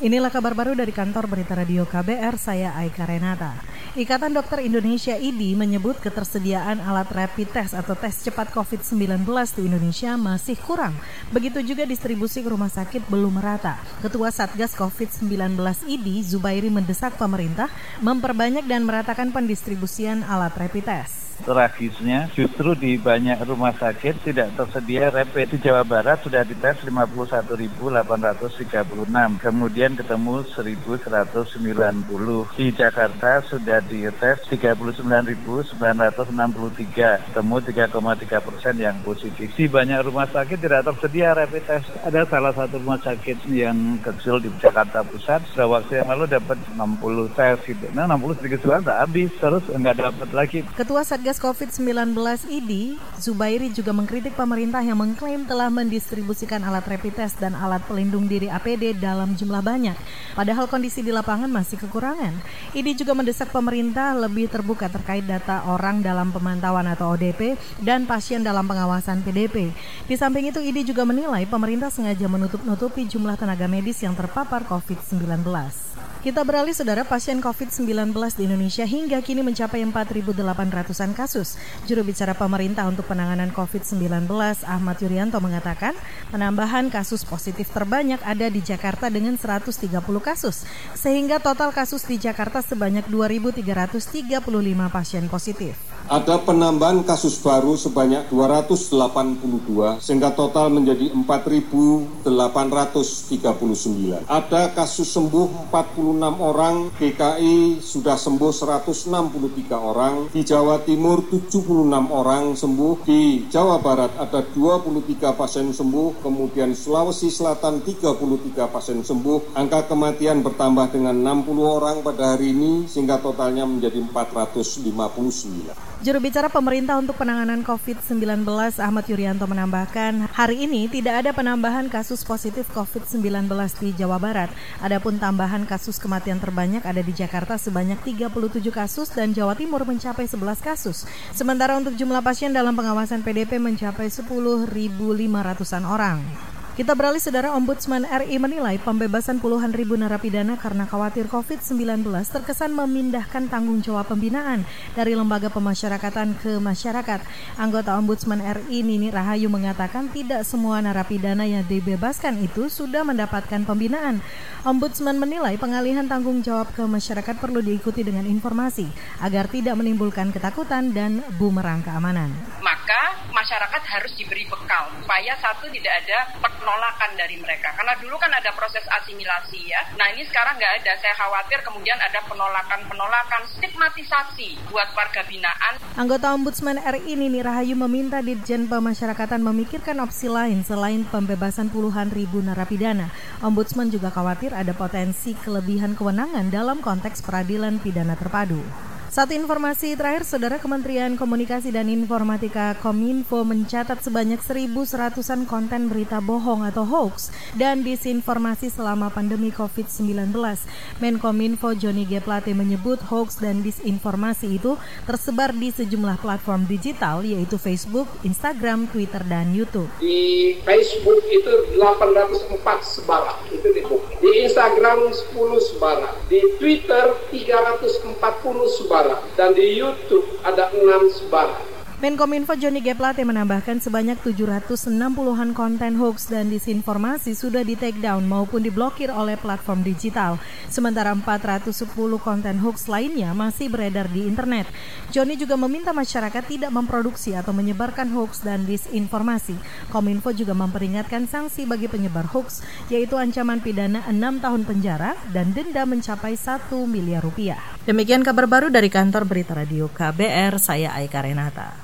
Inilah kabar baru dari kantor berita radio KBR, saya Aika Renata. Ikatan Dokter Indonesia IDI menyebut ketersediaan alat rapid test atau tes cepat COVID-19 di Indonesia masih kurang. Begitu juga distribusi ke rumah sakit belum merata. Ketua Satgas COVID-19 IDI, Zubairi mendesak pemerintah memperbanyak dan meratakan pendistribusian alat rapid test tragisnya justru di banyak rumah sakit tidak tersedia rapid. Di Jawa Barat sudah dites 51.836, kemudian ketemu 1.190. Di Jakarta sudah dites 39.963, ketemu 3,3 persen yang positif. Di banyak rumah sakit tidak tersedia rapid test. Ada salah satu rumah sakit yang kecil di Jakarta Pusat, sudah waktu yang lalu dapat 60 tes gitu. Nah 60 sedikit sudah habis, terus nggak dapat lagi. Ketua Satgas Satgas COVID-19 ID, Zubairi juga mengkritik pemerintah yang mengklaim telah mendistribusikan alat rapid test dan alat pelindung diri APD dalam jumlah banyak. Padahal kondisi di lapangan masih kekurangan. ID juga mendesak pemerintah lebih terbuka terkait data orang dalam pemantauan atau ODP dan pasien dalam pengawasan PDP. Di samping itu, ID juga menilai pemerintah sengaja menutup-nutupi jumlah tenaga medis yang terpapar COVID-19. Kita beralih saudara pasien COVID-19 di Indonesia hingga kini mencapai 4.800-an kasus. Juru bicara pemerintah untuk penanganan COVID-19 Ahmad Yuryanto mengatakan penambahan kasus positif terbanyak ada di Jakarta dengan 130 kasus. Sehingga total kasus di Jakarta sebanyak 2.335 pasien positif. Ada penambahan kasus baru sebanyak 282 sehingga total menjadi 4.839. Ada kasus sembuh 46 orang, DKI sudah sembuh 163 orang, di Jawa Timur 76 orang sembuh, di Jawa Barat ada 23 pasien sembuh, kemudian Sulawesi Selatan 33 pasien sembuh, angka kematian bertambah dengan 60 orang pada hari ini sehingga totalnya menjadi 459. Juru bicara pemerintah untuk penanganan COVID-19 Ahmad Yuryanto menambahkan, hari ini tidak ada penambahan kasus positif COVID-19 di Jawa Barat. Adapun tambahan kasus kematian terbanyak ada di Jakarta sebanyak 37 kasus dan Jawa Timur mencapai 11 kasus. Sementara untuk jumlah pasien dalam pengawasan PDP mencapai 10.500-an orang. Kita beralih saudara Ombudsman RI menilai pembebasan puluhan ribu narapidana karena khawatir COVID-19 terkesan memindahkan tanggung jawab pembinaan dari lembaga pemasyarakatan ke masyarakat. Anggota Ombudsman RI Nini Rahayu mengatakan tidak semua narapidana yang dibebaskan itu sudah mendapatkan pembinaan. Ombudsman menilai pengalihan tanggung jawab ke masyarakat perlu diikuti dengan informasi agar tidak menimbulkan ketakutan dan bumerang keamanan. Maka masyarakat harus diberi bekal supaya satu tidak ada penolakan dari mereka. Karena dulu kan ada proses asimilasi ya. Nah ini sekarang nggak ada. Saya khawatir kemudian ada penolakan-penolakan, stigmatisasi buat warga binaan. Anggota Ombudsman RI Nini Rahayu meminta Dirjen Pemasyarakatan memikirkan opsi lain selain pembebasan puluhan ribu narapidana. Ombudsman juga khawatir ada potensi kelebihan kewenangan dalam konteks peradilan pidana terpadu. Satu informasi terakhir, Saudara Kementerian Komunikasi dan Informatika Kominfo mencatat sebanyak 1.100-an konten berita bohong atau hoax dan disinformasi selama pandemi COVID-19. Menkominfo Joni G. Plate menyebut hoax dan disinformasi itu tersebar di sejumlah platform digital yaitu Facebook, Instagram, Twitter, dan YouTube. Di Facebook itu 804 sebarang, itu di Di Instagram 10 sebarang, di Twitter 340 sebarang dan di YouTube ada enam sebarang. Menkominfo Joni G. Plate menambahkan sebanyak 760-an konten hoax dan disinformasi sudah di take down maupun diblokir oleh platform digital. Sementara 410 konten hoax lainnya masih beredar di internet. Joni juga meminta masyarakat tidak memproduksi atau menyebarkan hoax dan disinformasi. Kominfo juga memperingatkan sanksi bagi penyebar hoax, yaitu ancaman pidana 6 tahun penjara dan denda mencapai 1 miliar rupiah. Demikian kabar baru dari kantor Berita Radio KBR, saya Aika Renata.